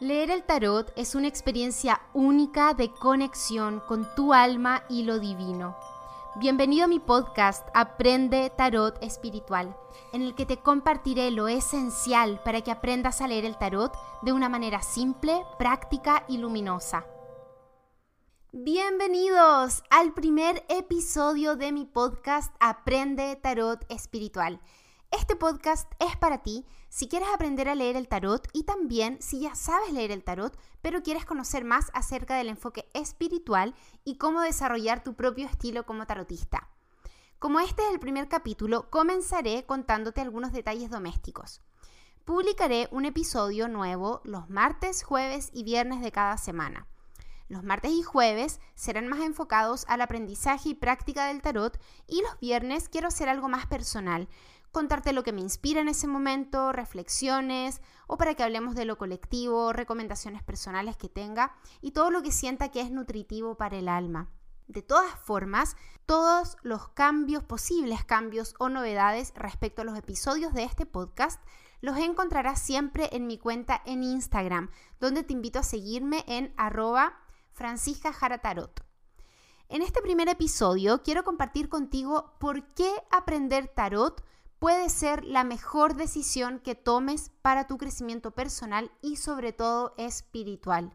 Leer el tarot es una experiencia única de conexión con tu alma y lo divino. Bienvenido a mi podcast Aprende Tarot Espiritual, en el que te compartiré lo esencial para que aprendas a leer el tarot de una manera simple, práctica y luminosa. Bienvenidos al primer episodio de mi podcast Aprende Tarot Espiritual. Este podcast es para ti si quieres aprender a leer el tarot y también si ya sabes leer el tarot, pero quieres conocer más acerca del enfoque espiritual y cómo desarrollar tu propio estilo como tarotista. Como este es el primer capítulo, comenzaré contándote algunos detalles domésticos. Publicaré un episodio nuevo los martes, jueves y viernes de cada semana. Los martes y jueves serán más enfocados al aprendizaje y práctica del tarot y los viernes quiero hacer algo más personal, contarte lo que me inspira en ese momento, reflexiones o para que hablemos de lo colectivo, recomendaciones personales que tenga y todo lo que sienta que es nutritivo para el alma. De todas formas, todos los cambios, posibles cambios o novedades respecto a los episodios de este podcast, los encontrarás siempre en mi cuenta en Instagram, donde te invito a seguirme en arroba Francisca. En este primer episodio quiero compartir contigo por qué aprender tarot puede ser la mejor decisión que tomes para tu crecimiento personal y sobre todo espiritual.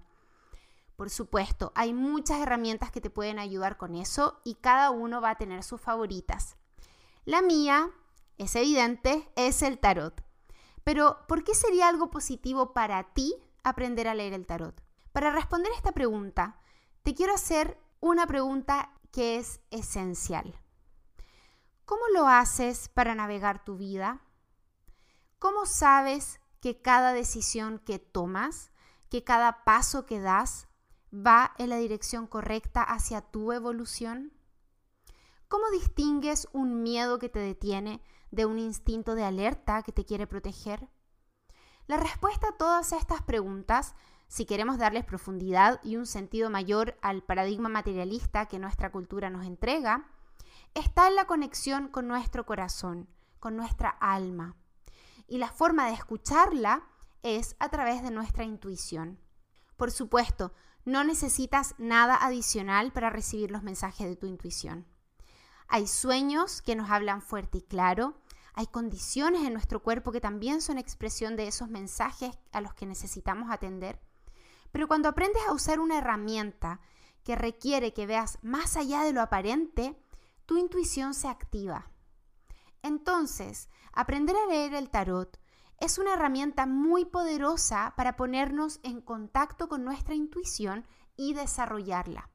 Por supuesto, hay muchas herramientas que te pueden ayudar con eso y cada uno va a tener sus favoritas. La mía, es evidente, es el tarot. Pero, ¿por qué sería algo positivo para ti aprender a leer el tarot? Para responder esta pregunta, te quiero hacer una pregunta que es esencial. ¿Cómo lo haces para navegar tu vida? ¿Cómo sabes que cada decisión que tomas, que cada paso que das, va en la dirección correcta hacia tu evolución? ¿Cómo distingues un miedo que te detiene de un instinto de alerta que te quiere proteger? La respuesta a todas estas preguntas, si queremos darles profundidad y un sentido mayor al paradigma materialista que nuestra cultura nos entrega, está en la conexión con nuestro corazón, con nuestra alma. Y la forma de escucharla es a través de nuestra intuición. Por supuesto, no necesitas nada adicional para recibir los mensajes de tu intuición. Hay sueños que nos hablan fuerte y claro, hay condiciones en nuestro cuerpo que también son expresión de esos mensajes a los que necesitamos atender. Pero cuando aprendes a usar una herramienta que requiere que veas más allá de lo aparente, tu intuición se activa. Entonces, aprender a leer el tarot es una herramienta muy poderosa para ponernos en contacto con nuestra intuición y desarrollarla.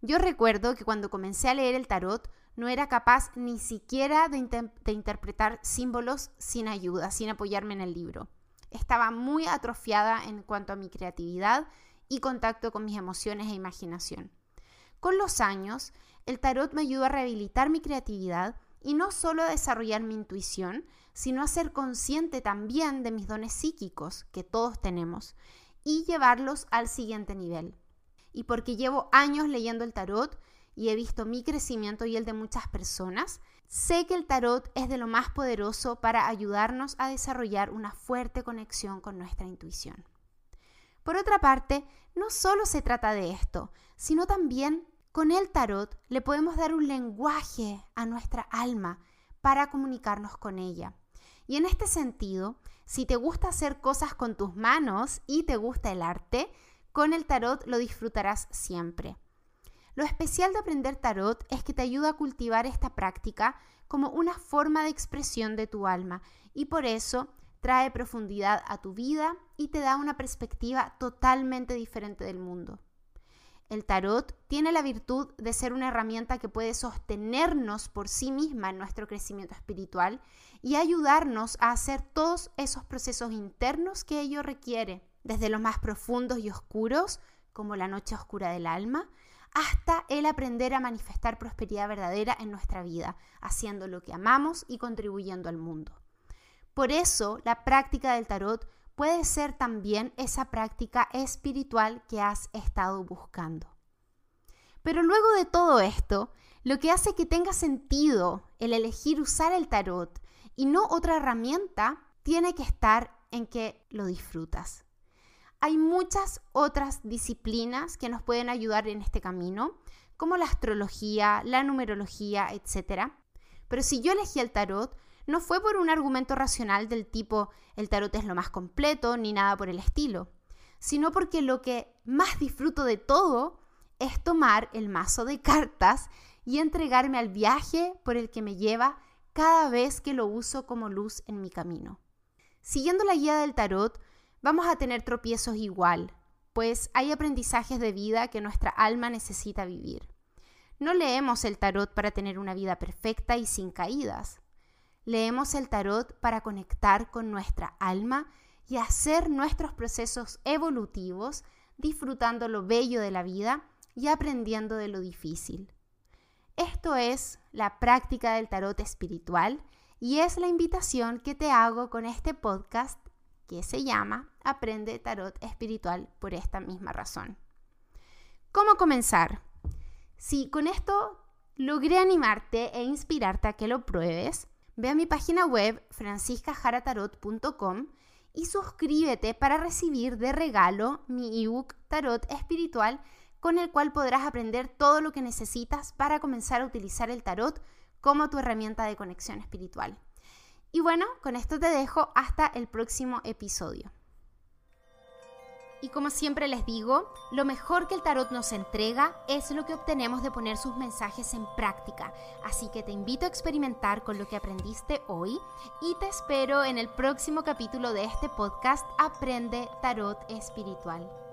Yo recuerdo que cuando comencé a leer el tarot no era capaz ni siquiera de, interpretar símbolos sin ayuda, sin apoyarme en el libro. Estaba muy atrofiada en cuanto a mi creatividad y contacto con mis emociones e imaginación. Con los años, el tarot me ayudó a rehabilitar mi creatividad y no solo a desarrollar mi intuición, sino a ser consciente también de mis dones psíquicos que todos tenemos y llevarlos al siguiente nivel. Y porque llevo años leyendo el tarot y he visto mi crecimiento y el de muchas personas, sé que el tarot es de lo más poderoso para ayudarnos a desarrollar una fuerte conexión con nuestra intuición. Por otra parte, no solo se trata de esto, sino también con el tarot le podemos dar un lenguaje a nuestra alma para comunicarnos con ella. Y en este sentido, si te gusta hacer cosas con tus manos y te gusta el arte, con el tarot lo disfrutarás siempre. Lo especial de aprender tarot es que te ayuda a cultivar esta práctica como una forma de expresión de tu alma y por eso trae profundidad a tu vida y te da una perspectiva totalmente diferente del mundo. El tarot tiene la virtud de ser una herramienta que puede sostenernos por sí misma en nuestro crecimiento espiritual y ayudarnos a hacer todos esos procesos internos que ello requiere, desde los más profundos y oscuros, como la noche oscura del alma, hasta el aprender a manifestar prosperidad verdadera en nuestra vida, haciendo lo que amamos y contribuyendo al mundo. Por eso, la práctica del tarot puede ser también esa práctica espiritual que has estado buscando. Pero luego de todo esto, lo que hace que tenga sentido el elegir usar el tarot y no otra herramienta, tiene que estar en que lo disfrutas. Hay muchas otras disciplinas que nos pueden ayudar en este camino, como la astrología, la numerología, etc. Pero si yo elegí el tarot, no fue por un argumento racional del tipo el tarot es lo más completo ni nada por el estilo, sino porque lo que más disfruto de todo es tomar el mazo de cartas y entregarme al viaje por el que me lleva cada vez que lo uso como luz en mi camino. Siguiendo la guía del tarot, vamos a tener tropiezos igual, pues hay aprendizajes de vida que nuestra alma necesita vivir. No leemos el tarot para tener una vida perfecta y sin caídas. Leemos el tarot para conectar con nuestra alma y hacer nuestros procesos evolutivos, disfrutando lo bello de la vida y aprendiendo de lo difícil. Esto es la práctica del tarot espiritual y es la invitación que te hago con este podcast que se llama Aprende Tarot Espiritual por esta misma razón. ¿Cómo comenzar? Si con esto logré animarte e inspirarte a que lo pruebes, ve a mi página web franciscajaratarot.com y suscríbete para recibir de regalo mi ebook Tarot Espiritual con el cual podrás aprender todo lo que necesitas para comenzar a utilizar el tarot como tu herramienta de conexión espiritual. Y bueno, con esto te dejo hasta el próximo episodio. Y como siempre les digo, lo mejor que el tarot nos entrega es lo que obtenemos de poner sus mensajes en práctica. Así que te invito a experimentar con lo que aprendiste hoy y te espero en el próximo capítulo de este podcast Aprende Tarot Espiritual.